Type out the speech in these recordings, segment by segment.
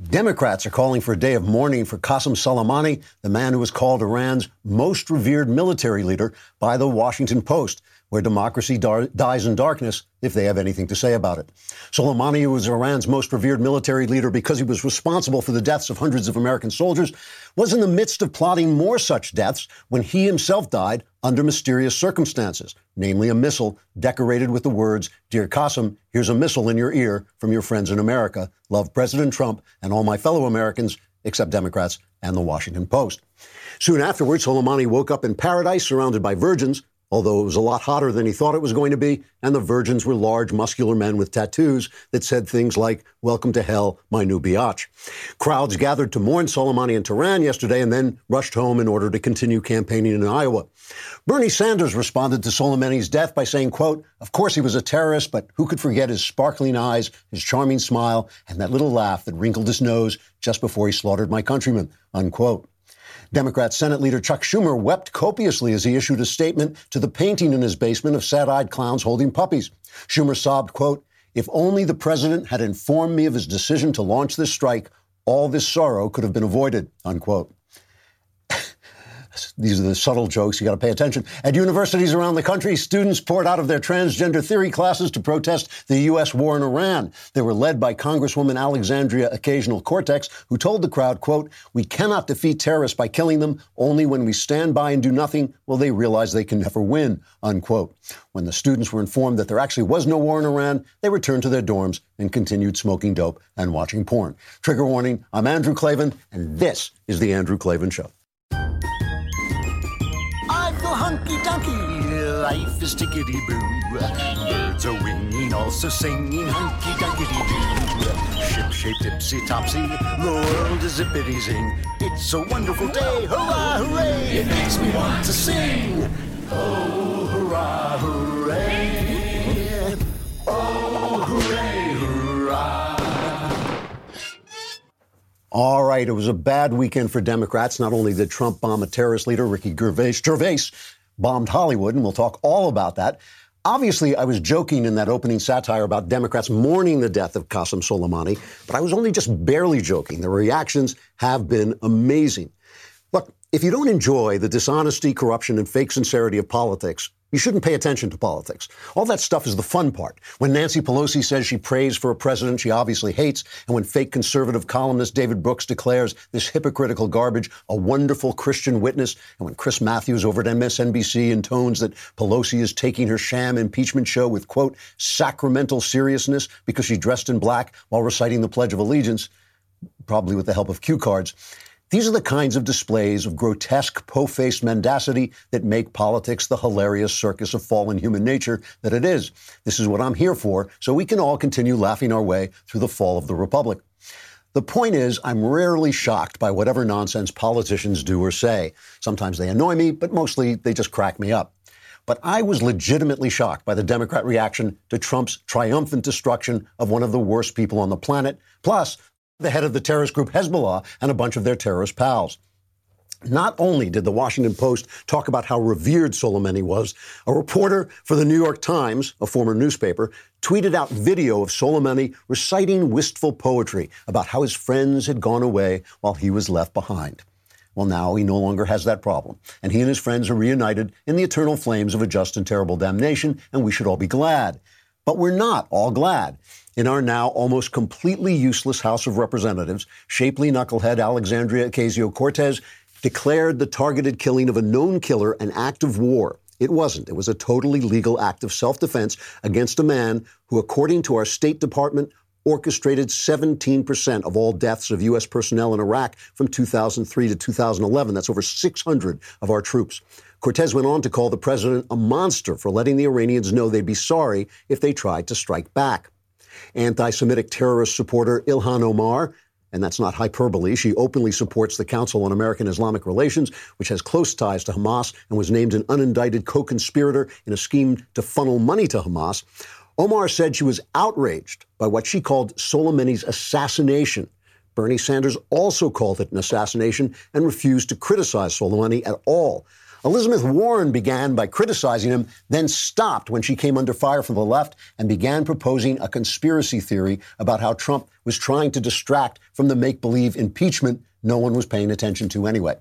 Democrats are calling for a day of mourning for Qasem Soleimani, the man who was called Iran's most revered military leader by the Washington Post where democracy dar- dies in darkness if they have anything to say about it. Soleimani, was Iran's most revered military leader because he was responsible for the deaths of hundreds of American soldiers, was in the midst of plotting more such deaths when he himself died under mysterious circumstances, namely a missile decorated with the words, Dear Qasem, here's a missile in your ear from your friends in America. Love President Trump and all my fellow Americans, except Democrats and the Washington Post. Soon afterwards, Soleimani woke up in paradise surrounded by virgins although it was a lot hotter than he thought it was going to be, and the virgins were large, muscular men with tattoos that said things like, Welcome to hell, my new biatch. Crowds gathered to mourn Soleimani in Tehran yesterday and then rushed home in order to continue campaigning in Iowa. Bernie Sanders responded to Soleimani's death by saying, quote, Of course he was a terrorist, but who could forget his sparkling eyes, his charming smile, and that little laugh that wrinkled his nose just before he slaughtered my countrymen, unquote. Democrat Senate leader Chuck Schumer wept copiously as he issued a statement to the painting in his basement of sad-eyed clowns holding puppies. Schumer sobbed, quote, if only the president had informed me of his decision to launch this strike, all this sorrow could have been avoided, unquote. These are the subtle jokes. You got to pay attention. At universities around the country, students poured out of their transgender theory classes to protest the U.S. war in Iran. They were led by Congresswoman Alexandria Occasional Cortex, who told the crowd, quote, we cannot defeat terrorists by killing them. Only when we stand by and do nothing will they realize they can never win, unquote. When the students were informed that there actually was no war in Iran, they returned to their dorms and continued smoking dope and watching porn. Trigger warning, I'm Andrew Klavan, and this is The Andrew Klavan Show Life is tickety boo. Birds are winging, also singing hunky dunky doo. Ship shaped tipsy topsy. The world is zippity zing. It's a wonderful day. Hurrah, hooray! It makes me want to sing. Oh, hurrah, hooray! Oh, hooray, hurrah! All right, it was a bad weekend for Democrats. Not only did Trump bomb a terrorist leader, Ricky Gervais, Gervais bombed Hollywood, and we'll talk all about that. Obviously, I was joking in that opening satire about Democrats mourning the death of Qasem Soleimani, but I was only just barely joking. The reactions have been amazing. Look, if you don't enjoy the dishonesty, corruption, and fake sincerity of politics, you shouldn't pay attention to politics. All that stuff is the fun part. When Nancy Pelosi says she prays for a president she obviously hates, and when fake conservative columnist David Brooks declares this hypocritical garbage a wonderful Christian witness, and when Chris Matthews over at MSNBC intones that Pelosi is taking her sham impeachment show with, quote, sacramental seriousness because she dressed in black while reciting the Pledge of Allegiance, probably with the help of cue cards. These are the kinds of displays of grotesque, po-faced mendacity that make politics the hilarious circus of fallen human nature that it is. This is what I'm here for, so we can all continue laughing our way through the fall of the Republic. The point is, I'm rarely shocked by whatever nonsense politicians do or say. Sometimes they annoy me, but mostly they just crack me up. But I was legitimately shocked by the Democrat reaction to Trump's triumphant destruction of one of the worst people on the planet, plus the head of the terrorist group Hezbollah and a bunch of their terrorist pals. Not only did the Washington Post talk about how revered Soleimani was, a reporter for the New York Times, a former newspaper, tweeted out video of Soleimani reciting wistful poetry about how his friends had gone away while he was left behind. Well, now he no longer has that problem, and he and his friends are reunited in the eternal flames of a just and terrible damnation, and we should all be glad. But we're not all glad. In our now almost completely useless House of Representatives, shapely knucklehead Alexandria Ocasio Cortez declared the targeted killing of a known killer an act of war. It wasn't. It was a totally legal act of self defense against a man who, according to our State Department, orchestrated 17% of all deaths of U.S. personnel in Iraq from 2003 to 2011. That's over 600 of our troops. Cortez went on to call the president a monster for letting the Iranians know they'd be sorry if they tried to strike back. Anti Semitic terrorist supporter Ilhan Omar and that's not hyperbole. She openly supports the Council on American Islamic Relations, which has close ties to Hamas and was named an unindicted co conspirator in a scheme to funnel money to Hamas. Omar said she was outraged by what she called Soleimani's assassination. Bernie Sanders also called it an assassination and refused to criticize Soleimani at all. Elizabeth Warren began by criticizing him, then stopped when she came under fire from the left and began proposing a conspiracy theory about how Trump was trying to distract from the make believe impeachment no one was paying attention to anyway.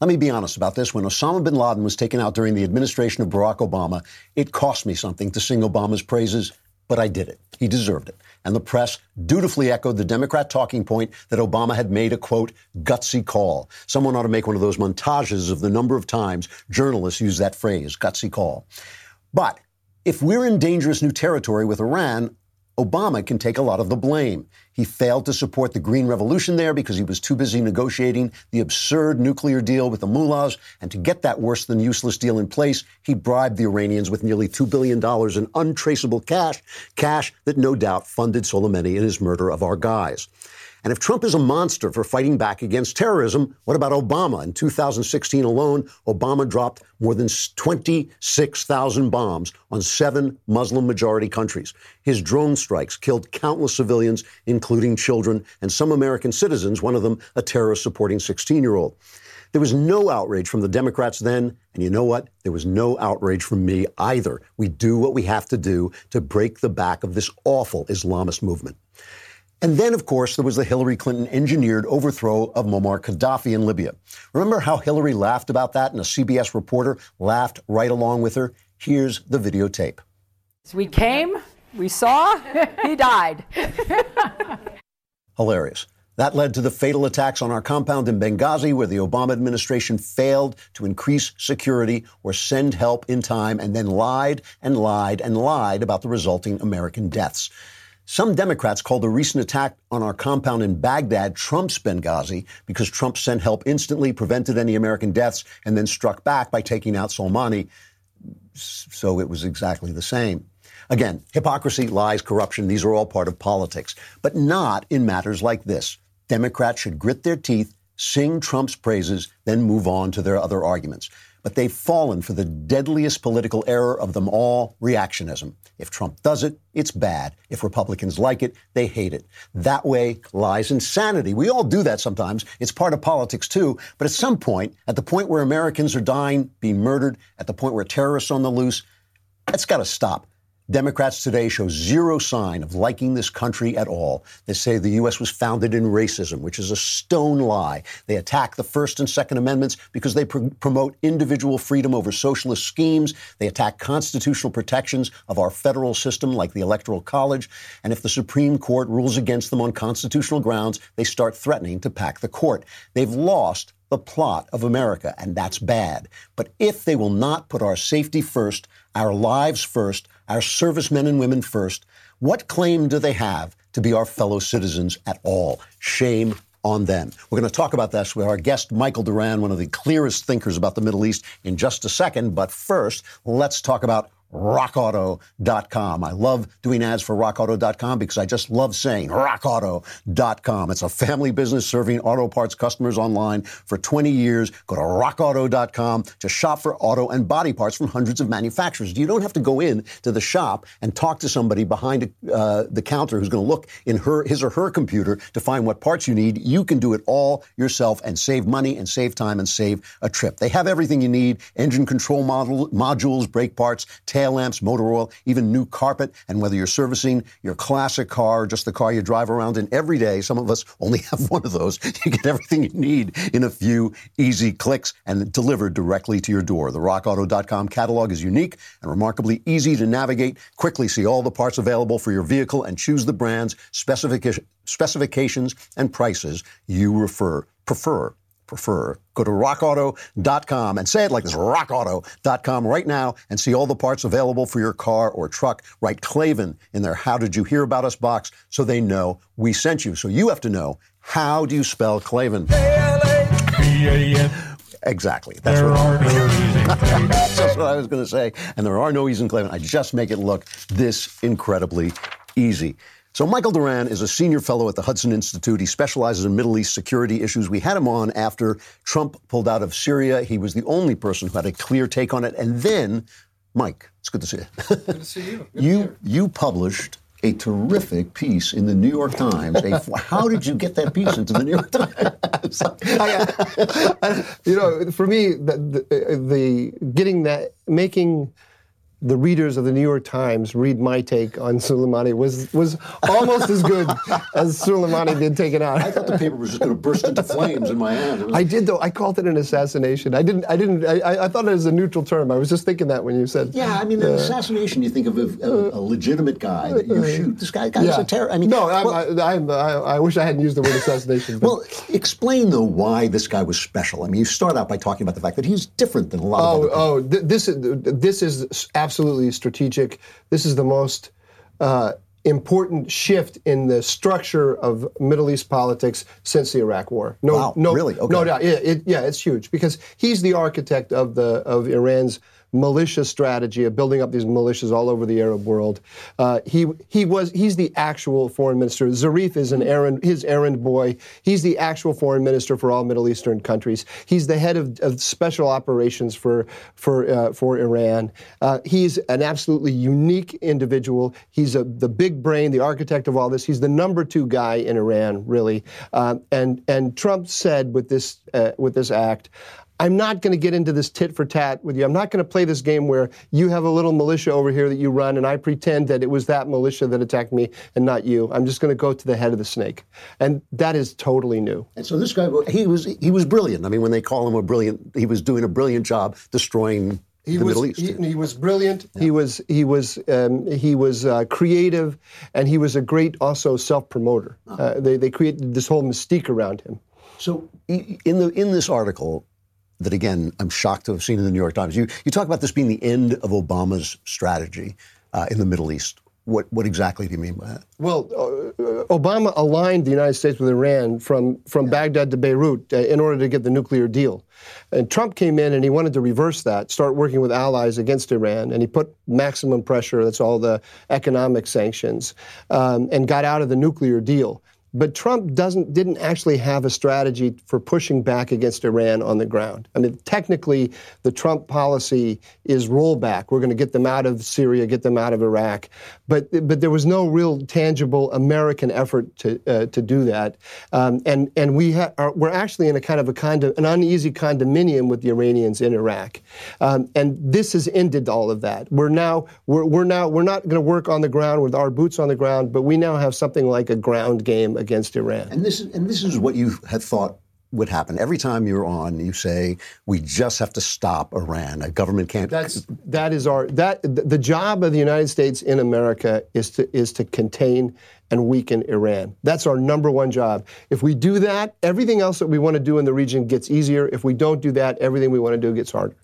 Let me be honest about this. When Osama bin Laden was taken out during the administration of Barack Obama, it cost me something to sing Obama's praises, but I did it. He deserved it. And the press dutifully echoed the Democrat talking point that Obama had made a quote, gutsy call. Someone ought to make one of those montages of the number of times journalists use that phrase, gutsy call. But if we're in dangerous new territory with Iran, Obama can take a lot of the blame. He failed to support the Green Revolution there because he was too busy negotiating the absurd nuclear deal with the mullahs. And to get that worse than useless deal in place, he bribed the Iranians with nearly $2 billion in untraceable cash, cash that no doubt funded Soleimani in his murder of our guys. And if Trump is a monster for fighting back against terrorism, what about Obama? In 2016 alone, Obama dropped more than 26,000 bombs on seven Muslim majority countries. His drone strikes killed countless civilians, including children and some American citizens, one of them a terrorist supporting 16 year old. There was no outrage from the Democrats then, and you know what? There was no outrage from me either. We do what we have to do to break the back of this awful Islamist movement. And then, of course, there was the Hillary Clinton engineered overthrow of Muammar Gaddafi in Libya. Remember how Hillary laughed about that and a CBS reporter laughed right along with her? Here's the videotape. We came, we saw, he died. Hilarious. That led to the fatal attacks on our compound in Benghazi, where the Obama administration failed to increase security or send help in time and then lied and lied and lied about the resulting American deaths. Some Democrats called the recent attack on our compound in Baghdad Trump's Benghazi because Trump sent help instantly, prevented any American deaths, and then struck back by taking out Soleimani. So it was exactly the same. Again, hypocrisy, lies, corruption, these are all part of politics, but not in matters like this. Democrats should grit their teeth, sing Trump's praises, then move on to their other arguments but they've fallen for the deadliest political error of them all reactionism. If Trump does it, it's bad. If Republicans like it, they hate it. That way lies insanity. We all do that sometimes. It's part of politics too. But at some point, at the point where Americans are dying, being murdered, at the point where terrorists are on the loose, that's got to stop. Democrats today show zero sign of liking this country at all. They say the U.S. was founded in racism, which is a stone lie. They attack the First and Second Amendments because they pr- promote individual freedom over socialist schemes. They attack constitutional protections of our federal system, like the Electoral College. And if the Supreme Court rules against them on constitutional grounds, they start threatening to pack the court. They've lost the plot of America, and that's bad. But if they will not put our safety first, our lives first, our servicemen and women first, what claim do they have to be our fellow citizens at all? Shame on them. We're going to talk about this with our guest, Michael Doran, one of the clearest thinkers about the Middle East, in just a second. But first, let's talk about rockauto.com. I love doing ads for rockauto.com because I just love saying rockauto.com. It's a family business serving auto parts customers online for 20 years. Go to rockauto.com to shop for auto and body parts from hundreds of manufacturers. You don't have to go in to the shop and talk to somebody behind uh, the counter who's going to look in her his or her computer to find what parts you need. You can do it all yourself and save money and save time and save a trip. They have everything you need: engine control model, modules, brake parts, tail lamps, motor oil, even new carpet. And whether you're servicing your classic car or just the car you drive around in every day, some of us only have one of those. You get everything you need in a few easy clicks and delivered directly to your door. The rockauto.com catalog is unique and remarkably easy to navigate. Quickly see all the parts available for your vehicle and choose the brands, specifications, and prices you refer, prefer prefer. Go to rockauto.com and say it like this rockauto.com right now and see all the parts available for your car or truck. Write Klavan in their How Did You Hear About Us box so they know we sent you. So you have to know how do you spell Klavan? Exactly. That's there what, are no that's what I was going to say. And there are no E's in Klavan. I just make it look this incredibly easy. So Michael Doran is a senior fellow at the Hudson Institute. He specializes in Middle East security issues. We had him on after Trump pulled out of Syria. He was the only person who had a clear take on it. And then, Mike, it's good to see you. Good to see you. Good you you published a terrific piece in the New York Times. A, how did you get that piece into the New York Times? I, uh, I, you know, for me, the, the, uh, the getting that making the readers of the New York Times read my take on Soleimani was was almost as good as Soleimani did taking out. I thought the paper was just going to burst into flames in my hand. Was... I did though. I called it an assassination. I didn't. I didn't. I, I thought it was a neutral term. I was just thinking that when you said. Yeah, I mean, uh, assassination. You think of a, a, a, legitimate guy that you uh, shoot. This guy, guy's yeah. a terror. I mean, no. Well, I, I, I, wish I hadn't used the word assassination. But. Well, explain though why this guy was special. I mean, you start out by talking about the fact that he's different than a lot oh, of. Oh, th- this is this is absolutely strategic strategic. This is the most uh, important shift in the structure of Middle East politics since the Iraq War. No, wow, no, really? Okay. No doubt. Yeah, it, yeah, it's huge because he's the architect of the of Iran's militia strategy of building up these militias all over the Arab world. Uh, he he was he's the actual foreign minister. Zarif is an errand his errand boy. He's the actual foreign minister for all Middle Eastern countries. He's the head of, of special operations for for uh, for Iran. Uh, he's an absolutely unique individual. He's a, the big brain, the architect of all this. He's the number two guy in Iran, really. Uh, and and Trump said with this uh, with this act. I'm not going to get into this tit for tat with you. I'm not going to play this game where you have a little militia over here that you run, and I pretend that it was that militia that attacked me and not you. I'm just going to go to the head of the snake, and that is totally new. And so this guy, he was he was brilliant. I mean, when they call him a brilliant, he was doing a brilliant job destroying he the was, Middle East. He, he was brilliant. Yeah. He was he was um, he was uh, creative, and he was a great also self promoter. Uh-huh. Uh, they they created this whole mystique around him. So in the in this article, that again I'm shocked to have seen in the New York Times. You you talk about this being the end of Obama's strategy uh, in the Middle East. What what exactly do you mean by that? Well, uh, Obama aligned the United States with Iran from from yeah. Baghdad to Beirut uh, in order to get the nuclear deal. And Trump came in and he wanted to reverse that, start working with allies against Iran, and he put maximum pressure. That's all the economic sanctions, um, and got out of the nuclear deal. But Trump doesn't didn't actually have a strategy for pushing back against Iran on the ground. I mean, technically, the Trump policy is rollback. We're going to get them out of Syria, get them out of Iraq, but but there was no real tangible American effort to uh, to do that. Um, and and we ha- are, we're actually in a kind of a kind of an uneasy condominium with the Iranians in Iraq, um, and this has ended all of that. We're now we're, we're now we're not going to work on the ground with our boots on the ground, but we now have something like a ground game against Iran. And this is, and this is what you had thought would happen every time you're on. You say we just have to stop Iran. A government can't. That's that is our that the job of the United States in America is to is to contain and weaken Iran. That's our number one job. If we do that, everything else that we want to do in the region gets easier. If we don't do that, everything we want to do gets harder.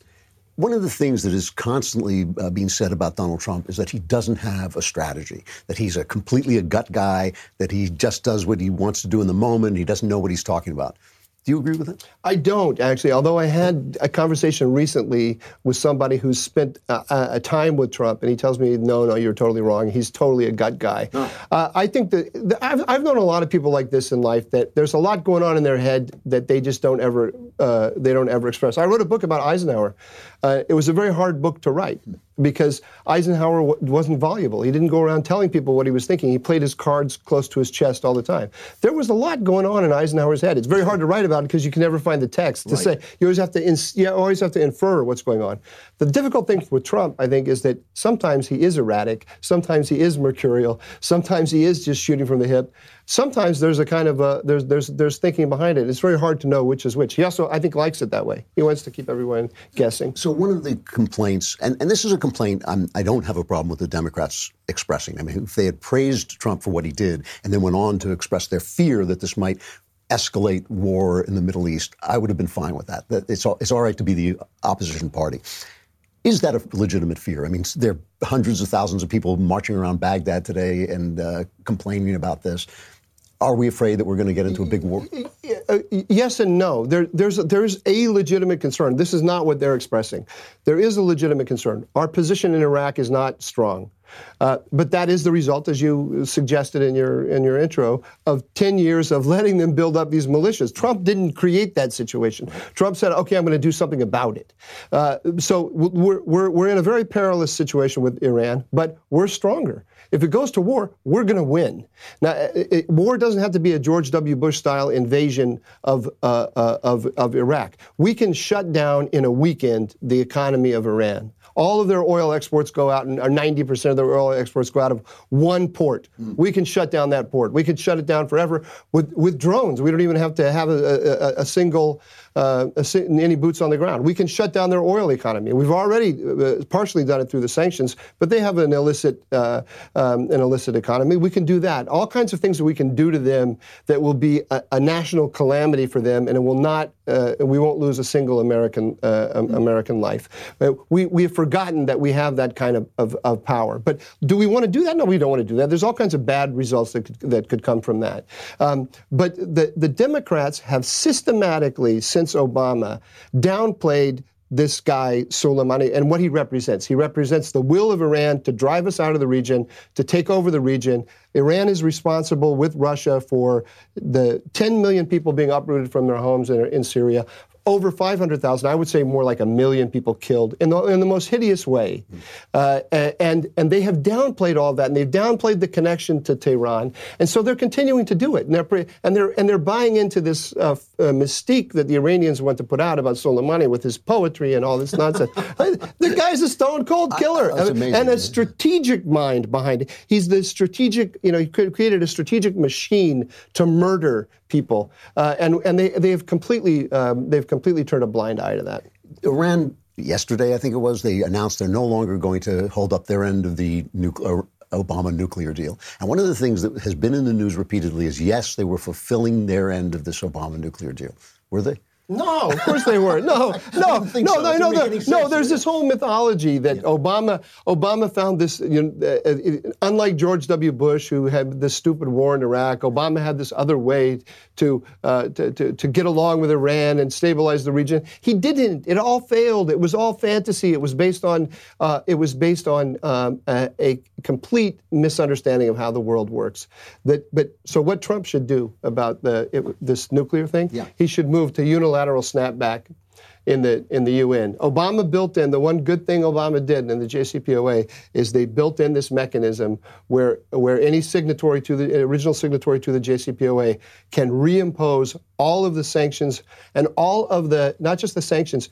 One of the things that is constantly uh, being said about Donald Trump is that he doesn't have a strategy, that he's a completely a gut guy, that he just does what he wants to do in the moment, he doesn't know what he's talking about. Do you agree with that? I don't actually. Although I had a conversation recently with somebody who's spent a, a time with Trump, and he tells me, "No, no, you're totally wrong. He's totally a gut guy." Oh. Uh, I think that, that I've, I've, known a lot of people like this in life that there's a lot going on in their head that they just don't ever uh, they don't ever express. I wrote a book about Eisenhower. Uh, it was a very hard book to write because Eisenhower w- wasn't voluble. He didn't go around telling people what he was thinking. He played his cards close to his chest all the time. There was a lot going on in Eisenhower's head. It's very hard to write about it because you can never find the text to right. say. You always have to ins- you always have to infer what's going on. The difficult thing with Trump, I think, is that sometimes he is erratic, sometimes he is mercurial, sometimes he is just shooting from the hip. Sometimes there's a kind of a there's there's there's thinking behind it. It's very hard to know which is which. He also, I think, likes it that way. He wants to keep everyone guessing. So one of the complaints, and, and this is a complaint I'm, I do not have a problem with the Democrats expressing. I mean, if they had praised Trump for what he did and then went on to express their fear that this might escalate war in the Middle East, I would have been fine with that. that It's all, it's all right to be the opposition party. Is that a legitimate fear? I mean, there are hundreds of thousands of people marching around Baghdad today and uh, complaining about this. Are we afraid that we're going to get into a big war? Uh, yes and no. There, there's, there's a legitimate concern. This is not what they're expressing. There is a legitimate concern. Our position in Iraq is not strong. Uh, but that is the result, as you suggested in your in your intro, of 10 years of letting them build up these militias. Trump didn't create that situation. Trump said, "Okay, I'm going to do something about it." Uh, so we're, we're we're in a very perilous situation with Iran, but we're stronger. If it goes to war, we're going to win. Now, it, it, war doesn't have to be a George W. Bush style invasion of, uh, uh, of, of Iraq. We can shut down in a weekend the economy of Iran. All of their oil exports go out, and 90% of their oil exports go out of one port. Mm. We can shut down that port. We can shut it down forever with, with drones. We don't even have to have a, a, a single, uh, a, any boots on the ground. We can shut down their oil economy. We've already uh, partially done it through the sanctions, but they have an illicit, uh, um, an illicit economy. We can do that. All kinds of things that we can do to them that will be a, a national calamity for them, and it will not. Uh, we won't lose a single American mm. American life. Uh, we we have forgotten that we have that kind of, of, of, power. But do we want to do that? No, we don't want to do that. There's all kinds of bad results that could, that could come from that. Um, but the, the Democrats have systematically, since Obama, downplayed this guy Soleimani and what he represents. He represents the will of Iran to drive us out of the region, to take over the region. Iran is responsible with Russia for the 10 million people being uprooted from their homes in, in Syria, over 500,000, I would say more like a million people killed in the, in the most hideous way. Mm. Uh, and, and they have downplayed all that, and they've downplayed the connection to Tehran. And so they're continuing to do it. And they're, and they're, and they're buying into this uh, uh, mystique that the Iranians want to put out about Soleimani with his poetry and all this nonsense. the guy's a stone cold killer I, amazing, and a strategic mind behind it. He's the strategic, you know, he created a strategic machine to murder people. Uh, and and they, they have completely, um, they've completely turned a blind eye to that. Iran, yesterday, I think it was, they announced they're no longer going to hold up their end of the nuclear. Uh, Obama nuclear deal. And one of the things that has been in the news repeatedly is yes, they were fulfilling their end of this Obama nuclear deal. Were they? No, of course they weren't. No, no, no, so. no, no, no, no. There's this whole mythology that yeah. Obama Obama found this. You know, uh, uh, unlike George W. Bush, who had this stupid war in Iraq, Obama had this other way to, uh, to, to to get along with Iran and stabilize the region. He didn't. It all failed. It was all fantasy. It was based on uh, it was based on um, a, a, complete misunderstanding of how the world works. That, but so what Trump should do about the it, this nuclear thing? Yeah. He should move to unilateral unilateral snapback in the in the UN. Obama built in the one good thing Obama did in the JCPOA is they built in this mechanism where where any signatory to the original signatory to the JCPOA can reimpose all of the sanctions and all of the not just the sanctions,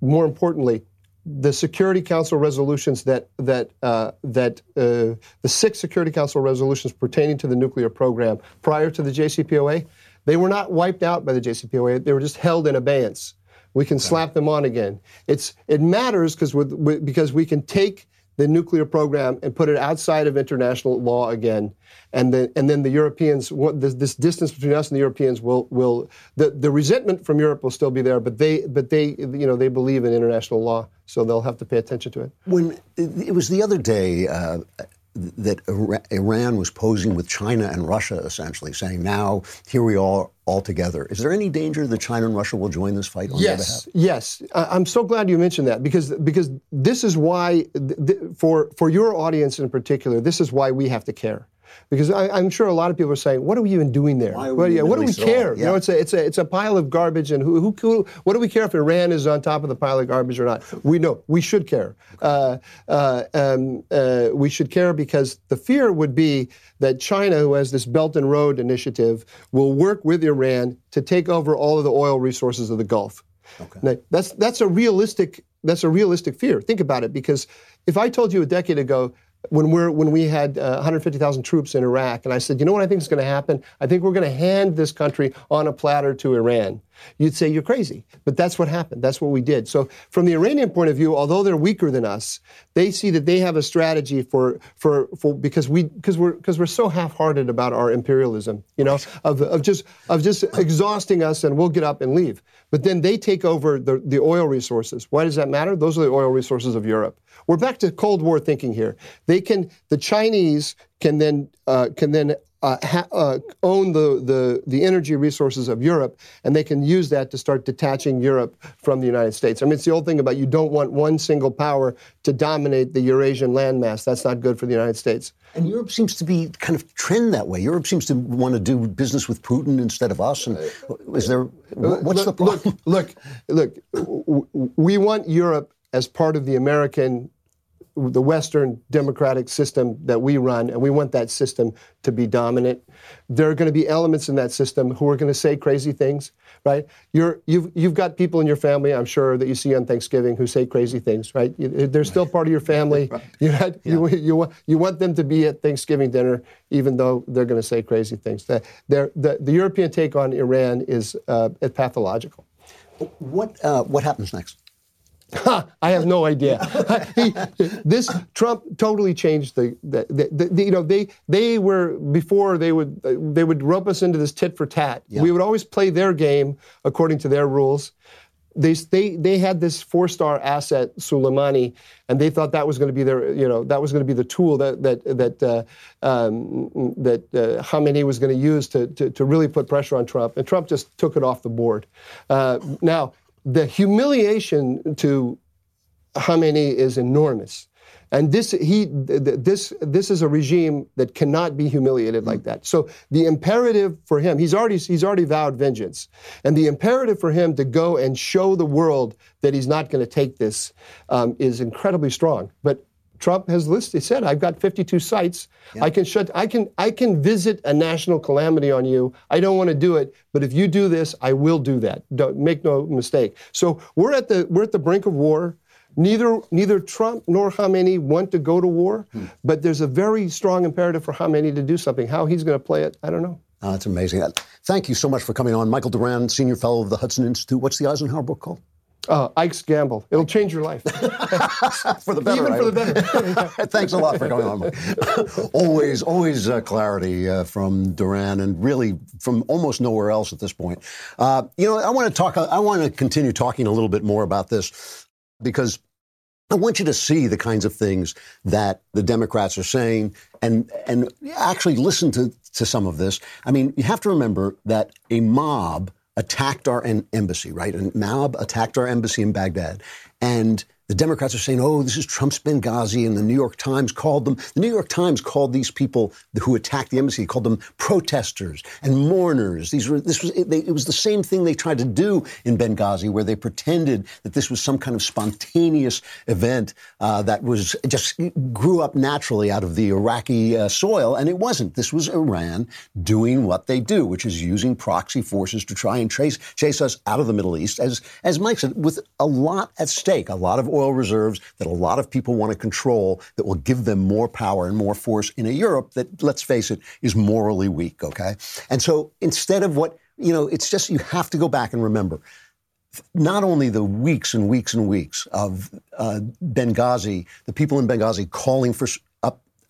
more importantly, the Security Council resolutions that that uh, that uh, the six Security Council resolutions pertaining to the nuclear program prior to the JCPOA they were not wiped out by the JCPOA. They were just held in abeyance. We can slap them on again. It's it matters because because we can take the nuclear program and put it outside of international law again, and then and then the Europeans this, this distance between us and the Europeans will will the, the resentment from Europe will still be there, but they but they you know they believe in international law, so they'll have to pay attention to it. When it was the other day. Uh, that Iran was posing with China and Russia, essentially saying, "Now here we are all together." Is there any danger that China and Russia will join this fight on yes, Yes, I'm so glad you mentioned that because because this is why, for for your audience in particular, this is why we have to care. Because I, am sure a lot of people are saying, "What are we even doing there? What, yeah, what do we care? Yeah. You know, it's a it's a it's a pile of garbage, and who, who, who what do we care if Iran is on top of the pile of garbage or not? We know we should care. Uh, uh, um, uh, we should care because the fear would be that China, who has this Belt and Road initiative, will work with Iran to take over all of the oil resources of the Gulf. Okay. Now, that's that's a realistic that's a realistic fear. Think about it, because if I told you a decade ago when we're when we had uh, 150,000 troops in Iraq, and I said, you know what I think is going to happen? I think we're going to hand this country on a platter to Iran. You'd say you're crazy, but that's what happened. That's what we did. So from the Iranian point of view, although they're weaker than us, they see that they have a strategy for for, for because we because we're because we're so half-hearted about our imperialism, you know, of, of just of just exhausting us, and we'll get up and leave. But then they take over the, the oil resources. Why does that matter? Those are the oil resources of Europe. We're back to Cold War thinking here. They can, the Chinese can then uh, can then uh, ha- uh, own the, the, the energy resources of Europe, and they can use that to start detaching Europe from the United States. I mean, it's the old thing about you don't want one single power to dominate the Eurasian landmass. That's not good for the United States. And Europe seems to be kind of trend that way. Europe seems to want to do business with Putin instead of us. And is there what's look, the problem? Look, look, look, we want Europe as part of the American the Western democratic system that we run, and we want that system to be dominant. There are going to be elements in that system who are going to say crazy things, right? You're, you've, you've got people in your family, I'm sure, that you see on Thanksgiving who say crazy things, right? They're still part of your family. right. you, yeah. you, you, you want them to be at Thanksgiving dinner, even though they're going to say crazy things. The, the, the European take on Iran is uh, pathological. What, uh, what happens next? I have no idea. he, this Trump totally changed the, the, the, the, you know they they were before they would they would rope us into this tit for tat. Yeah. We would always play their game according to their rules. They they they had this four star asset Soleimani, and they thought that was going to be their you know that was going to be the tool that that that uh, um, that uh, Khamenei was going to use to, to to really put pressure on Trump, and Trump just took it off the board. Uh, now the humiliation to Khamenei is enormous. And this, he, this, this is a regime that cannot be humiliated like that. So the imperative for him, he's already, he's already vowed vengeance. And the imperative for him to go and show the world that he's not going to take this um, is incredibly strong. But Trump has listed, said, I've got 52 sites. Yeah. I can shut, I can, I can visit a national calamity on you. I don't want to do it, but if you do this, I will do that. Don't make no mistake. So we're at the, we're at the brink of war. Neither, neither Trump nor Khamenei want to go to war, hmm. but there's a very strong imperative for Khamenei to do something. How he's going to play it, I don't know. Oh, that's amazing. Thank you so much for coming on. Michael Doran, Senior Fellow of the Hudson Institute. What's the Eisenhower book called? Uh, Ike's Gamble. It'll change your life. for the better. Even for the better. Thanks a lot for coming on. always, always uh, clarity uh, from Doran, and really from almost nowhere else at this point. Uh, you know, I want to talk. I want to continue talking a little bit more about this because I want you to see the kinds of things that the Democrats are saying and and actually listen to to some of this. I mean, you have to remember that a mob attacked our embassy, right? And mob attacked our embassy in Baghdad. And the Democrats are saying, oh, this is Trump's Benghazi, and the New York Times called them. The New York Times called these people who attacked the embassy, called them protesters and mourners. These were, this was, it, they, it was the same thing they tried to do in Benghazi, where they pretended that this was some kind of spontaneous event uh, that was just grew up naturally out of the Iraqi uh, soil, and it wasn't. This was Iran doing what they do, which is using proxy forces to try and trace, chase us out of the Middle East, as, as Mike said, with a lot at stake, a lot of oil oil reserves that a lot of people want to control that will give them more power and more force in a Europe that, let's face it, is morally weak, okay? And so instead of what, you know, it's just you have to go back and remember not only the weeks and weeks and weeks of uh, Benghazi, the people in Benghazi calling for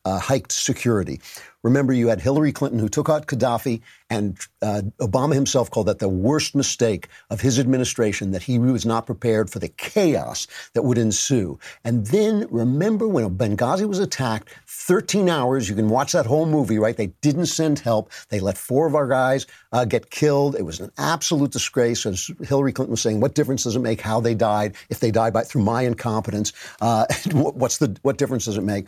uh, hiked security, Remember, you had Hillary Clinton who took out Gaddafi, and uh, Obama himself called that the worst mistake of his administration, that he was not prepared for the chaos that would ensue. And then remember when Benghazi was attacked, 13 hours, you can watch that whole movie, right? They didn't send help. They let four of our guys uh, get killed. It was an absolute disgrace. As Hillary Clinton was saying, what difference does it make how they died? If they died by, through my incompetence, uh, what's the, what difference does it make?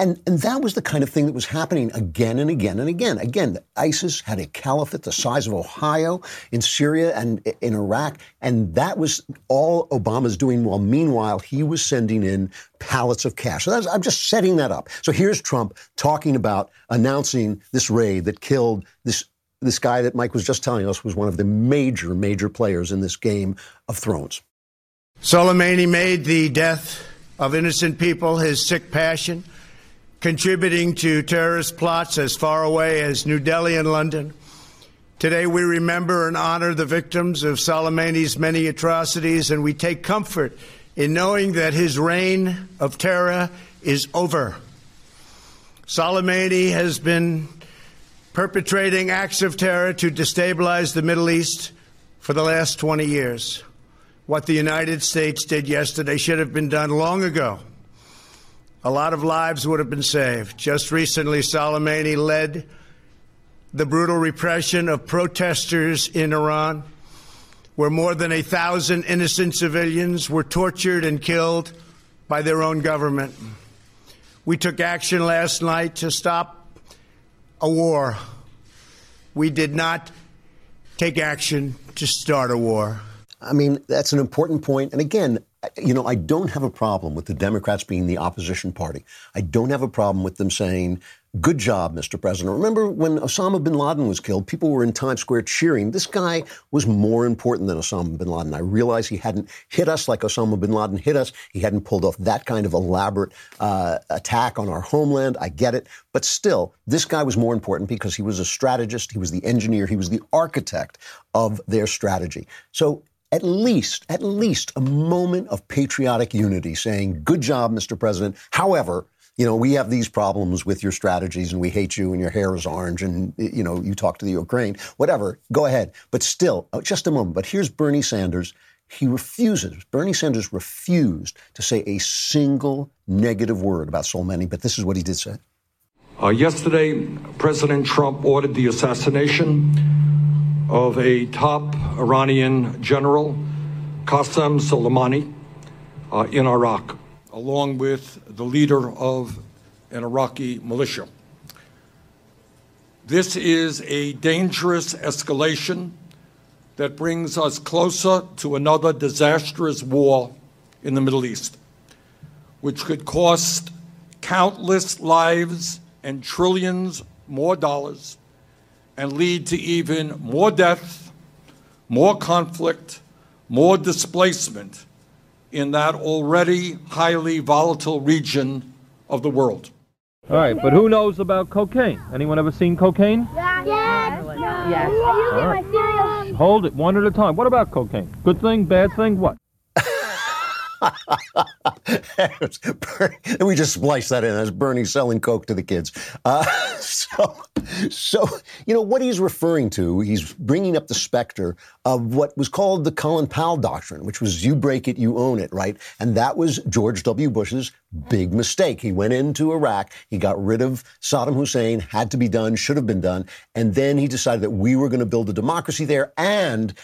And, and that was the kind of thing that was happening again and again and again. Again, ISIS had a caliphate the size of Ohio in Syria and in Iraq, and that was all Obama's doing. While meanwhile, he was sending in pallets of cash. So I'm just setting that up. So here's Trump talking about announcing this raid that killed this this guy that Mike was just telling us was one of the major, major players in this game of thrones. Soleimani made the death of innocent people his sick passion contributing to terrorist plots as far away as New Delhi and London. Today, we remember and honor the victims of Soleimani's many atrocities, and we take comfort in knowing that his reign of terror is over. Soleimani has been perpetrating acts of terror to destabilize the Middle East for the last 20 years. What the United States did yesterday should have been done long ago a lot of lives would have been saved. Just recently, Soleimani led the brutal repression of protesters in Iran, where more than a thousand innocent civilians were tortured and killed by their own government. We took action last night to stop a war. We did not take action to start a war. I mean, that's an important point. And again, you know, I don't have a problem with the Democrats being the opposition party. I don't have a problem with them saying, Good job, Mr. President. Remember when Osama bin Laden was killed, people were in Times Square cheering. This guy was more important than Osama bin Laden. I realize he hadn't hit us like Osama bin Laden hit us. He hadn't pulled off that kind of elaborate uh, attack on our homeland. I get it. But still, this guy was more important because he was a strategist, he was the engineer, he was the architect of their strategy. So at least, at least a moment of patriotic unity saying, good job, Mr. President. However, you know, we have these problems with your strategies and we hate you and your hair is orange and, you know, you talk to the Ukraine, whatever, go ahead. But still, uh, just a moment. But here's Bernie Sanders. He refuses, Bernie Sanders refused to say a single negative word about Soleimani, but this is what he did say. Uh, yesterday, President Trump ordered the assassination of a top Iranian general, Qasem Soleimani, uh, in Iraq along with the leader of an Iraqi militia. This is a dangerous escalation that brings us closer to another disastrous war in the Middle East, which could cost countless lives and trillions more dollars and lead to even more death, more conflict, more displacement in that already highly volatile region of the world. All right, but who knows about cocaine? Anyone ever seen cocaine? Yes. Yes. Right. Hold it one at a time. What about cocaine? Good thing, bad thing, what? and we just splice that in as Bernie selling coke to the kids. Uh, so, so you know what he's referring to. He's bringing up the specter of what was called the Colin Powell doctrine, which was "you break it, you own it," right? And that was George W. Bush's big mistake. He went into Iraq, he got rid of Saddam Hussein, had to be done, should have been done, and then he decided that we were going to build a democracy there and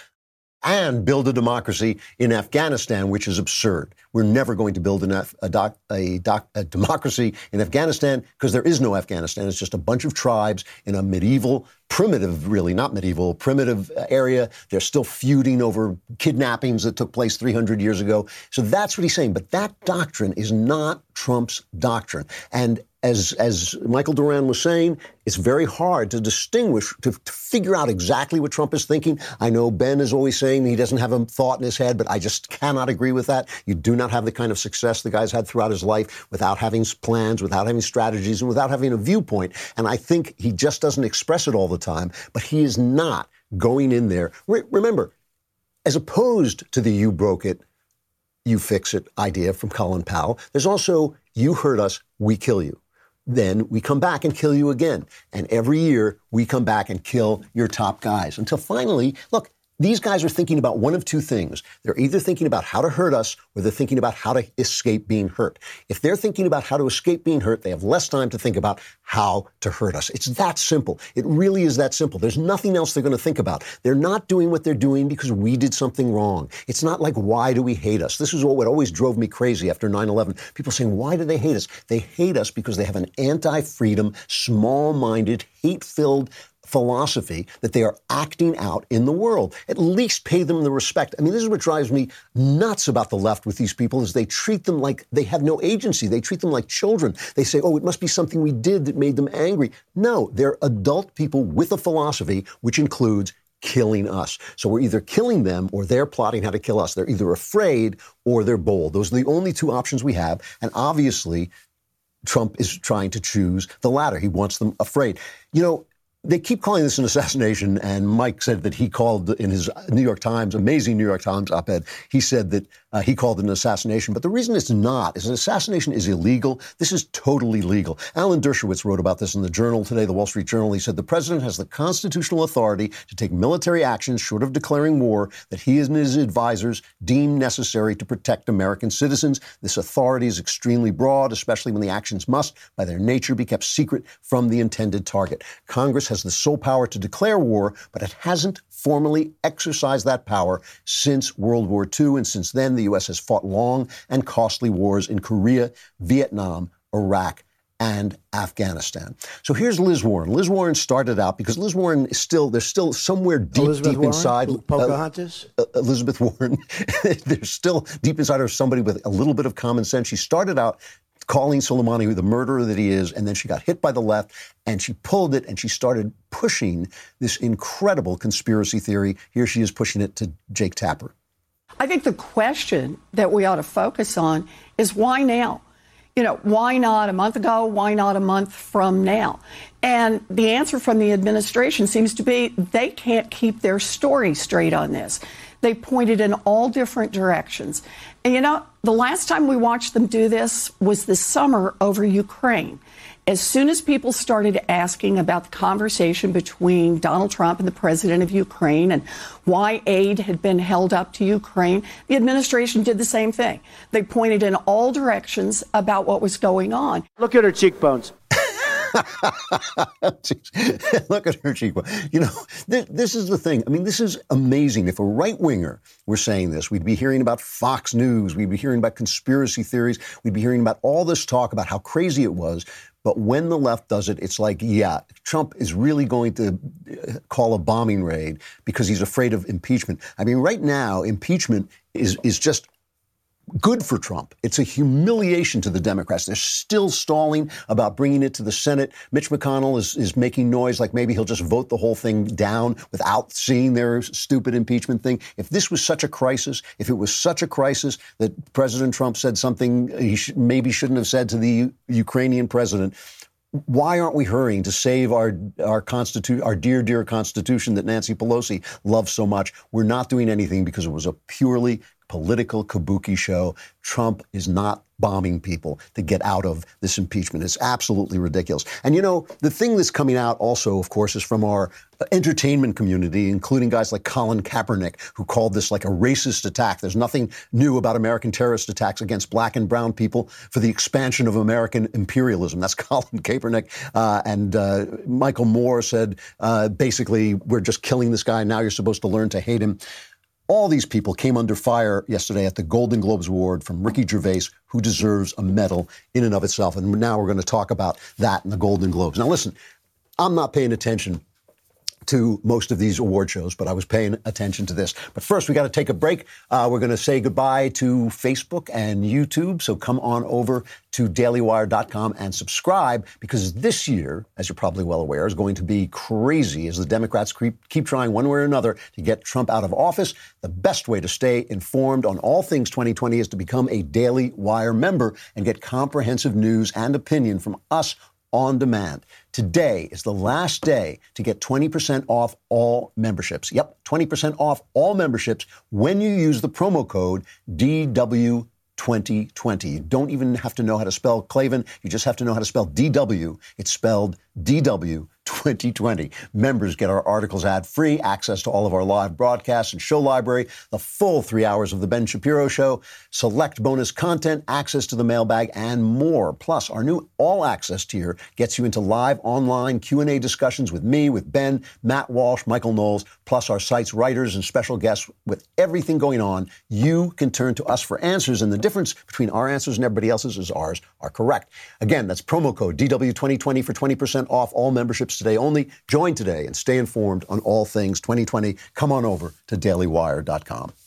and build a democracy in Afghanistan, which is absurd. We're never going to build a, doc, a, doc, a democracy in Afghanistan because there is no Afghanistan. It's just a bunch of tribes in a medieval, primitive, really not medieval, primitive uh, area. They're still feuding over kidnappings that took place 300 years ago. So that's what he's saying. But that doctrine is not Trump's doctrine. And as, as Michael Doran was saying, it's very hard to distinguish, to, to, figure out exactly what Trump is thinking. I know Ben is always saying he doesn't have a thought in his head, but I just cannot agree with that. You do not have the kind of success the guy's had throughout his life without having plans, without having strategies, and without having a viewpoint. And I think he just doesn't express it all the time, but he is not going in there. Re- remember, as opposed to the you broke it, you fix it idea from Colin Powell, there's also you hurt us, we kill you then we come back and kill you again. And every year we come back and kill your top guys until finally, look, these guys are thinking about one of two things. They're either thinking about how to hurt us or they're thinking about how to escape being hurt. If they're thinking about how to escape being hurt, they have less time to think about how to hurt us. It's that simple. It really is that simple. There's nothing else they're going to think about. They're not doing what they're doing because we did something wrong. It's not like, why do we hate us? This is what always drove me crazy after 9 11. People saying, why do they hate us? They hate us because they have an anti freedom, small minded, hate filled, philosophy that they are acting out in the world. At least pay them the respect. I mean, this is what drives me nuts about the left with these people is they treat them like they have no agency. They treat them like children. They say, "Oh, it must be something we did that made them angry." No, they're adult people with a philosophy which includes killing us. So we're either killing them or they're plotting how to kill us. They're either afraid or they're bold. Those are the only two options we have. And obviously, Trump is trying to choose the latter. He wants them afraid. You know, they keep calling this an assassination, and Mike said that he called in his New York Times, amazing New York Times op-ed, he said that uh, he called it an assassination. But the reason it's not is an assassination is illegal. This is totally legal. Alan Dershowitz wrote about this in the Journal today, the Wall Street Journal. He said the president has the constitutional authority to take military actions short of declaring war that he and his advisors deem necessary to protect American citizens. This authority is extremely broad, especially when the actions must, by their nature, be kept secret from the intended target. Congress has has the sole power to declare war, but it hasn't formally exercised that power since World War II. And since then, the U.S. has fought long and costly wars in Korea, Vietnam, Iraq, and Afghanistan. So here's Liz Warren. Liz Warren started out because Liz Warren is still there's still somewhere deep Elizabeth deep Warren? inside Pocahontas? uh, Elizabeth Warren. there's still deep inside her somebody with a little bit of common sense. She started out calling Soleimani the murderer that he is, and then she got hit by the left, and she pulled it, and she started pushing this incredible conspiracy theory. Here she is pushing it to Jake Tapper. I think the question that we ought to focus on is why now? You know, why not a month ago? Why not a month from now? And the answer from the administration seems to be they can't keep their story straight on this. They pointed in all different directions. And you know, the last time we watched them do this was this summer over Ukraine. As soon as people started asking about the conversation between Donald Trump and the president of Ukraine and why aid had been held up to Ukraine, the administration did the same thing. They pointed in all directions about what was going on. Look at her cheekbones. Look at her cheekbone. You know, th- this is the thing. I mean, this is amazing. If a right winger were saying this, we'd be hearing about Fox News, we'd be hearing about conspiracy theories, we'd be hearing about all this talk about how crazy it was. But when the left does it, it's like, yeah, Trump is really going to uh, call a bombing raid because he's afraid of impeachment. I mean, right now, impeachment is is just good for Trump. It's a humiliation to the Democrats. They're still stalling about bringing it to the Senate. Mitch McConnell is, is making noise like maybe he'll just vote the whole thing down without seeing their stupid impeachment thing. If this was such a crisis, if it was such a crisis that President Trump said something he sh- maybe shouldn't have said to the U- Ukrainian president, why aren't we hurrying to save our our constitu- our dear dear constitution that Nancy Pelosi loves so much? We're not doing anything because it was a purely political kabuki show. Trump is not bombing people to get out of this impeachment. It's absolutely ridiculous. And you know, the thing that's coming out also, of course, is from our entertainment community, including guys like Colin Kaepernick, who called this like a racist attack. There's nothing new about American terrorist attacks against black and brown people for the expansion of American imperialism. That's Colin Kaepernick. Uh, and uh, Michael Moore said, uh, basically, we're just killing this guy. Now you're supposed to learn to hate him. All these people came under fire yesterday at the Golden Globes Award from Ricky Gervais, who deserves a medal in and of itself. And now we're going to talk about that in the Golden Globes. Now, listen, I'm not paying attention to most of these award shows, but I was paying attention to this. But first, we got to take a break. Uh, we're going to say goodbye to Facebook and YouTube. So come on over to dailywire.com and subscribe because this year, as you're probably well aware, is going to be crazy as the Democrats keep, keep trying one way or another to get Trump out of office. The best way to stay informed on all things 2020 is to become a Daily Wire member and get comprehensive news and opinion from us on demand. Today is the last day to get 20% off all memberships. Yep, 20% off all memberships when you use the promo code DW. 2020. You don't even have to know how to spell Klavan. You just have to know how to spell DW. It's spelled DW 2020. Members get our articles ad free, access to all of our live broadcasts and show library, the full three hours of the Ben Shapiro show, select bonus content, access to the mailbag, and more. Plus, our new all access tier gets you into live online Q&A discussions with me, with Ben, Matt Walsh, Michael Knowles, plus our site's writers and special guests with everything going on. You can turn to us for answers, and the difference between our answers and everybody else's is ours are correct. Again, that's promo code DW2020 for 20% off all memberships today only. Join today and stay informed on all things 2020. Come on over to dailywire.com.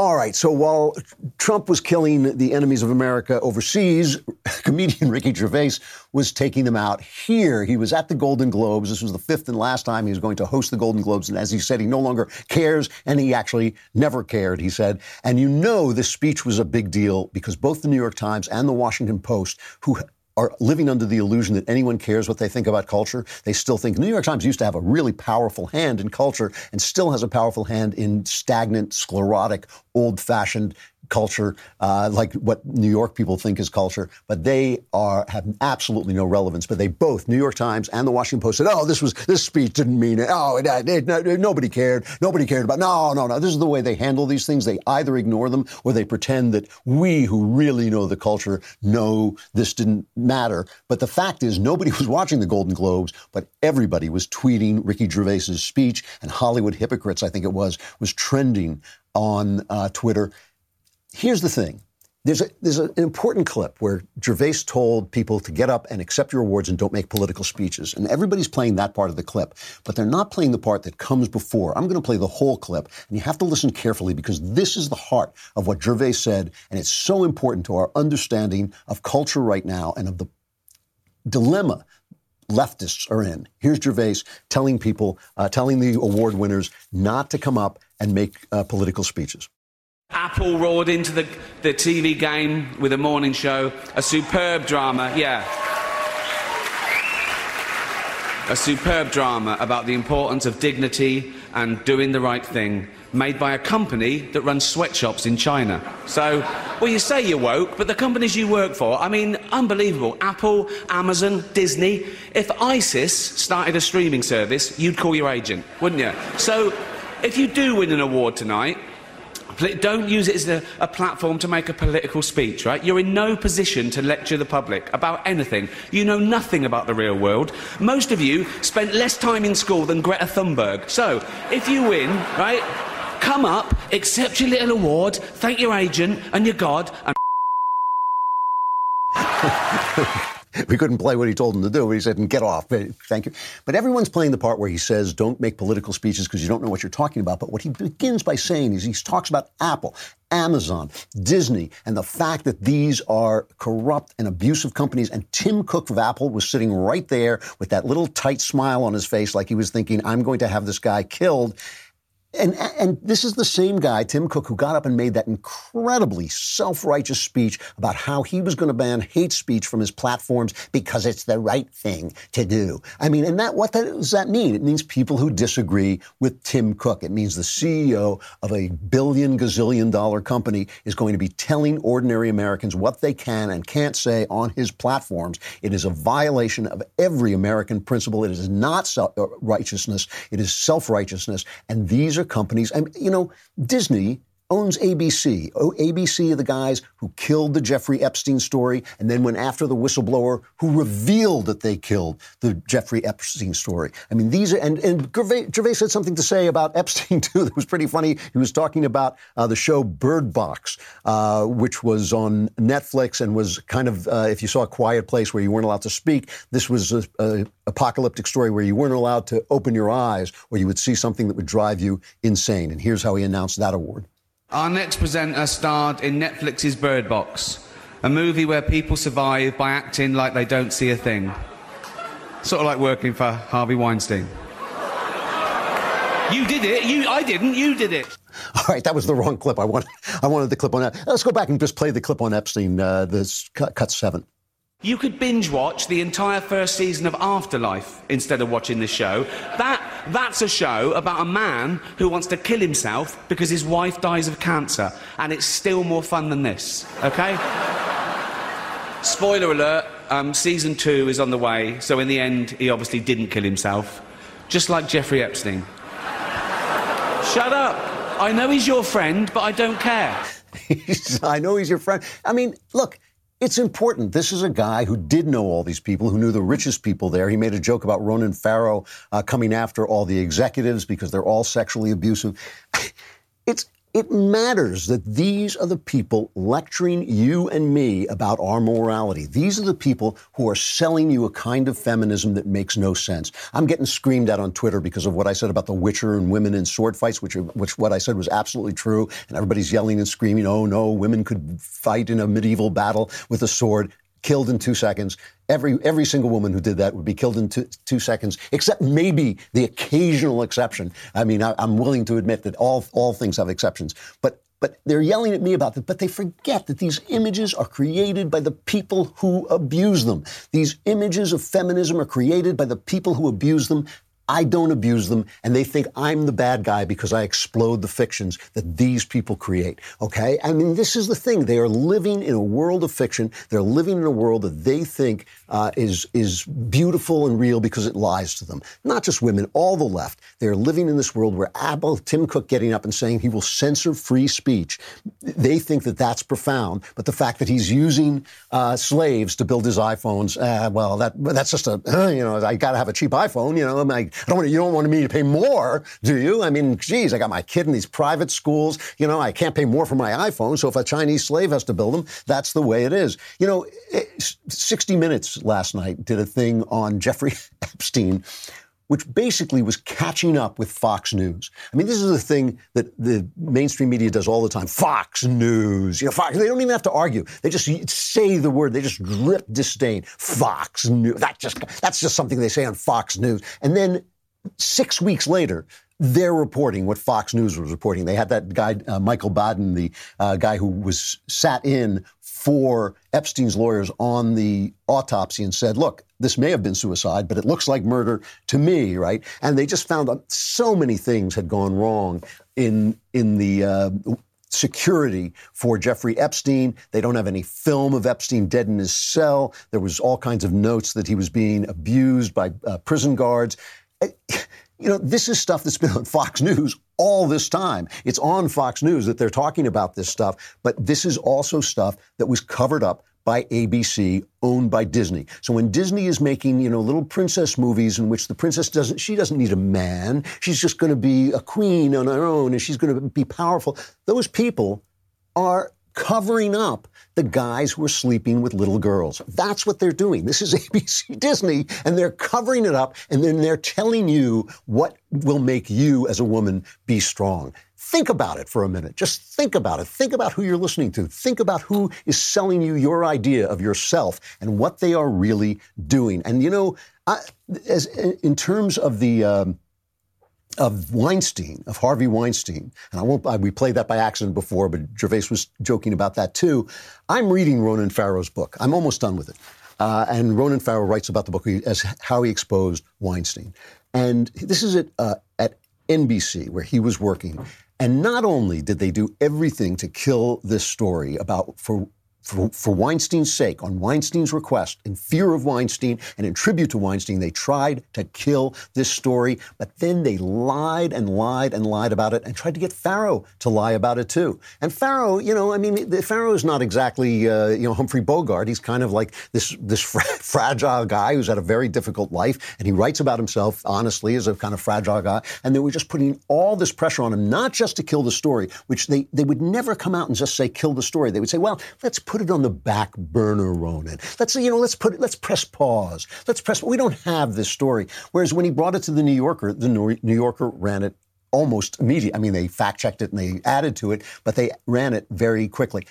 All right. So while Trump was killing the enemies of America overseas, comedian Ricky Gervais was taking them out here. He was at the Golden Globes. This was the fifth and last time he was going to host the Golden Globes. And as he said, he no longer cares, and he actually never cared, he said. And you know this speech was a big deal because both the New York Times and the Washington Post, who are living under the illusion that anyone cares what they think about culture. They still think the New York Times used to have a really powerful hand in culture and still has a powerful hand in stagnant, sclerotic, old fashioned culture, uh, like what New York people think is culture, but they are have absolutely no relevance. But they both, New York Times and the Washington Post, said, "Oh, this was this speech didn't mean it. Oh, it, it, it, nobody cared. Nobody cared about. No, no, no. This is the way they handle these things. They either ignore them or they pretend that we, who really know the culture, know this didn't matter. But the fact is, nobody was watching the Golden Globes, but everybody was tweeting Ricky Gervais's speech, and Hollywood hypocrites, I think it was, was trending on uh, Twitter. Here's the thing. There's, a, there's an important clip where Gervais told people to get up and accept your awards and don't make political speeches. And everybody's playing that part of the clip, but they're not playing the part that comes before. I'm going to play the whole clip, and you have to listen carefully because this is the heart of what Gervais said, and it's so important to our understanding of culture right now and of the dilemma leftists are in. Here's Gervais telling people, uh, telling the award winners not to come up and make uh, political speeches. Apple roared into the, the TV game with a morning show, a superb drama, yeah. A superb drama about the importance of dignity and doing the right thing, made by a company that runs sweatshops in China. So, well, you say you're woke, but the companies you work for, I mean, unbelievable. Apple, Amazon, Disney. If ISIS started a streaming service, you'd call your agent, wouldn't you? So, if you do win an award tonight, don't use it as a, a, platform to make a political speech, right? You're in no position to lecture the public about anything. You know nothing about the real world. Most of you spent less time in school than Greta Thunberg. So, if you win, right, come up, accept your little award, thank your agent and your God, and. we couldn't play what he told him to do. But he said, and get off. Eh, thank you. But everyone's playing the part where he says, don't make political speeches because you don't know what you're talking about. But what he begins by saying is he talks about Apple, Amazon, Disney, and the fact that these are corrupt and abusive companies. And Tim Cook of Apple was sitting right there with that little tight smile on his face, like he was thinking, I'm going to have this guy killed. And, and this is the same guy, Tim Cook, who got up and made that incredibly self righteous speech about how he was going to ban hate speech from his platforms because it's the right thing to do. I mean, and that what does that mean? It means people who disagree with Tim Cook. It means the CEO of a billion gazillion dollar company is going to be telling ordinary Americans what they can and can't say on his platforms. It is a violation of every American principle. It is not self uh, righteousness, it is self righteousness. And these are companies. And, you know, Disney owns ABC. Oh, ABC are the guys who killed the Jeffrey Epstein story and then went after the whistleblower who revealed that they killed the Jeffrey Epstein story. I mean, these are, and, and Gervais, Gervais had something to say about Epstein, too, that was pretty funny. He was talking about uh, the show Bird Box, uh, which was on Netflix and was kind of, uh, if you saw a quiet place where you weren't allowed to speak, this was a, apocalyptic story where you weren't allowed to open your eyes or you would see something that would drive you insane. And here's how he announced that award. Our next presenter starred in Netflix's Bird Box, a movie where people survive by acting like they don't see a thing. Sort of like working for Harvey Weinstein. You did it. You, I didn't. You did it. All right, that was the wrong clip. I wanted, I wanted the clip on that. Let's go back and just play the clip on Epstein. Uh, this cut, cut seven. You could binge watch the entire first season of Afterlife instead of watching this show. That, that's a show about a man who wants to kill himself because his wife dies of cancer, and it's still more fun than this, okay? Spoiler alert, um, season two is on the way, so in the end, he obviously didn't kill himself, just like Jeffrey Epstein. Shut up! I know he's your friend, but I don't care. I know he's your friend. I mean, look. It's important. This is a guy who did know all these people, who knew the richest people there. He made a joke about Ronan Farrow uh, coming after all the executives because they're all sexually abusive. it's it matters that these are the people lecturing you and me about our morality. These are the people who are selling you a kind of feminism that makes no sense. I'm getting screamed at on Twitter because of what I said about the Witcher and women in sword fights, which, which what I said was absolutely true. And everybody's yelling and screaming, oh no, women could fight in a medieval battle with a sword killed in two seconds. Every every single woman who did that would be killed in two, two seconds, except maybe the occasional exception. I mean, I, am willing to admit that all all things have exceptions, but. But they're yelling at me about that, but they forget that these images are created by the people who abuse them. These images of feminism are created by the people who abuse them. I don't abuse them, and they think I'm the bad guy because I explode the fictions that these people create. Okay? I mean, this is the thing. They are living in a world of fiction. They're living in a world that they think uh, is is beautiful and real because it lies to them. Not just women, all the left. They're living in this world where Apple, Tim Cook getting up and saying he will censor free speech. They think that that's profound, but the fact that he's using uh, slaves to build his iPhones, uh, well, that that's just a you know I got to have a cheap iPhone. You know, I don't want you don't want me to pay more, do you? I mean, geez, I got my kid in these private schools. You know, I can't pay more for my iPhone. So if a Chinese slave has to build them, that's the way it is. You know, 60 Minutes last night did a thing on Jeffrey Epstein which basically was catching up with Fox News. I mean, this is the thing that the mainstream media does all the time. Fox News, you know, Fox. They don't even have to argue. They just say the word. They just drip disdain. Fox News. That just that's just something they say on Fox News. And then six weeks later, they're reporting what Fox News was reporting. They had that guy, uh, Michael Baden, the uh, guy who was sat in for Epstein's lawyers on the autopsy and said, look, this may have been suicide, but it looks like murder to me, right? And they just found out so many things had gone wrong in, in the, uh, security for Jeffrey Epstein. They don't have any film of Epstein dead in his cell. There was all kinds of notes that he was being abused by uh, prison guards. You know, this is stuff that's been on Fox News all this time. It's on Fox News that they're talking about this stuff, but this is also stuff that was covered up by ABC, owned by Disney. So when Disney is making, you know, little princess movies in which the princess doesn't, she doesn't need a man. She's just going to be a queen on her own and she's going to be powerful. Those people are covering up the guys who are sleeping with little girls. That's what they're doing. This is ABC Disney, and they're covering it up, and then they're telling you what will make you as a woman be strong. Think about it for a minute. Just think about it. Think about who you're listening to. Think about who is selling you your idea of yourself and what they are really doing. And you know, I, as in terms of the um, of Weinstein, of Harvey Weinstein, and I won't, I, we played that by accident before, but Gervais was joking about that too. I'm reading Ronan Farrow's book. I'm almost done with it. Uh, and Ronan Farrow writes about the book as how he exposed Weinstein. And this is at, uh, at NBC, where he was working. And not only did they do everything to kill this story about for for, for, Weinstein's sake, on Weinstein's request, in fear of Weinstein and in tribute to Weinstein, they tried to kill this story, but then they lied and lied and lied about it and tried to get Farrow to lie about it too. And Farrow, you know, I mean, Farrow is not exactly, uh, you know, Humphrey Bogart. He's kind of like this, this fra- fragile guy who's had a very difficult life, and he writes about himself honestly as a kind of fragile guy. And they were just putting all this pressure on him, not just to kill the story, which they, they would never come out and just say, kill the story. They would say, well, let's put it on the back burner, Ronan. Let's you know, let's put it, let's press pause. Let's press. We don't have this story. Whereas when he brought it to the New Yorker, the New Yorker ran it almost immediately. I mean, they fact checked it and they added to it, but they ran it very quickly.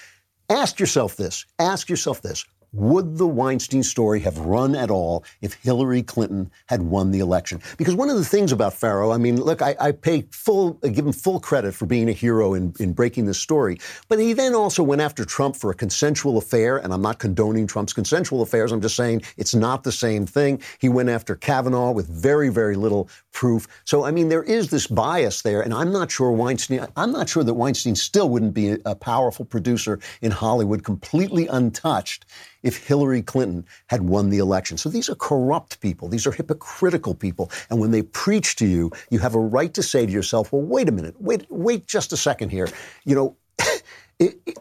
Ask yourself this. Ask yourself this. Would the Weinstein story have run at all if Hillary Clinton had won the election? Because one of the things about Farrow, I mean, look, I, I pay full, I give him full credit for being a hero in, in breaking this story. But he then also went after Trump for a consensual affair, and I'm not condoning Trump's consensual affairs. I'm just saying it's not the same thing. He went after Kavanaugh with very, very little proof. So, I mean, there is this bias there, and I'm not sure Weinstein, I'm not sure that Weinstein still wouldn't be a, a powerful producer in Hollywood, completely untouched if Hillary Clinton had won the election. So these are corrupt people. These are hypocritical people. And when they preach to you, you have a right to say to yourself, well, wait a minute, wait, wait just a second here. You know,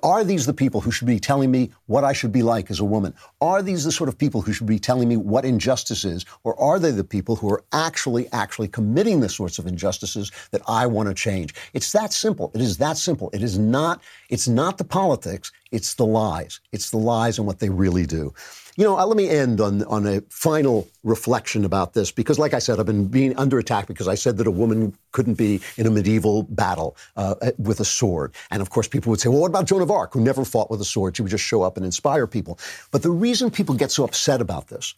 are these the people who should be telling me what I should be like as a woman? Are these the sort of people who should be telling me what injustice is? Or are they the people who are actually, actually committing the sorts of injustices that I want to change? It's that simple. It is that simple. It is not, it's not the politics. It's the lies. It's the lies and what they really do. You know, uh, let me end on, on a final reflection about this because, like I said, I've been being under attack because I said that a woman couldn't be in a medieval battle uh, with a sword. And of course, people would say, well, what about Joan of Arc, who never fought with a sword? She would just show up and inspire people. But the reason people get so upset about this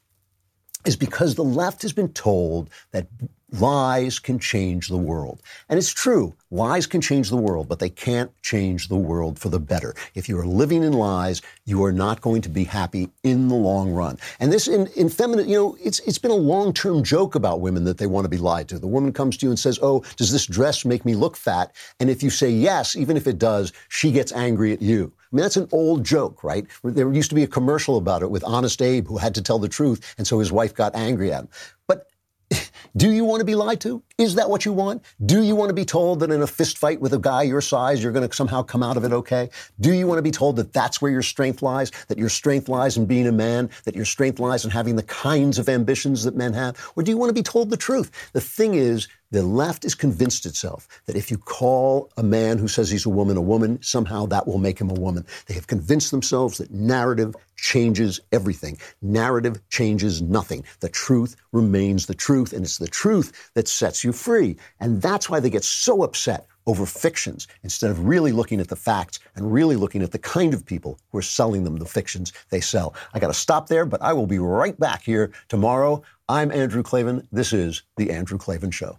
is because the left has been told that lies can change the world. And it's true, lies can change the world, but they can't change the world for the better. If you are living in lies, you are not going to be happy in the long run. And this in, in feminine, you know, it's, it's been a long term joke about women that they want to be lied to. The woman comes to you and says, Oh, does this dress make me look fat? And if you say yes, even if it does, she gets angry at you. I mean, that's an old joke, right? There used to be a commercial about it with Honest Abe who had to tell the truth, and so his wife got angry at him. But do you want to be lied to? Is that what you want? Do you want to be told that in a fist fight with a guy your size, you're going to somehow come out of it okay? Do you want to be told that that's where your strength lies? That your strength lies in being a man? That your strength lies in having the kinds of ambitions that men have? Or do you want to be told the truth? The thing is, the left is convinced itself that if you call a man who says he's a woman a woman, somehow that will make him a woman. They have convinced themselves that narrative changes everything. Narrative changes nothing. The truth remains the truth, and it's the truth that sets you free. And that's why they get so upset over fictions instead of really looking at the facts and really looking at the kind of people who are selling them the fictions they sell. I got to stop there, but I will be right back here tomorrow. I'm Andrew Klavan. This is The Andrew Klavan Show.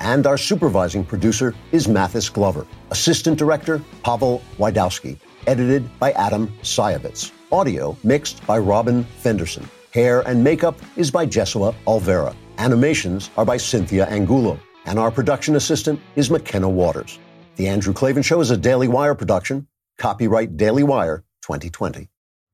And our supervising producer is Mathis Glover. Assistant director, Pavel Wydowski. Edited by Adam Sayevitz. Audio mixed by Robin Fenderson. Hair and makeup is by Jesua Alvera. Animations are by Cynthia Angulo. And our production assistant is McKenna Waters. The Andrew Klavan Show is a Daily Wire production. Copyright Daily Wire 2020.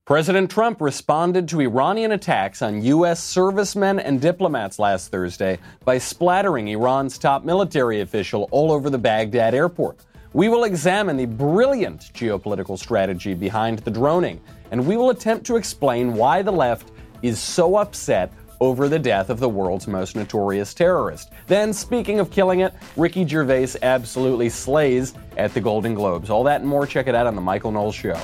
President Trump responded to Iranian attacks on U.S. servicemen and diplomats last Thursday by splattering Iran's top military official all over the Baghdad airport. We will examine the brilliant geopolitical strategy behind the droning, and we will attempt to explain why the left is so upset over the death of the world's most notorious terrorist. Then, speaking of killing it, Ricky Gervais absolutely slays at the Golden Globes. All that and more, check it out on The Michael Knowles Show.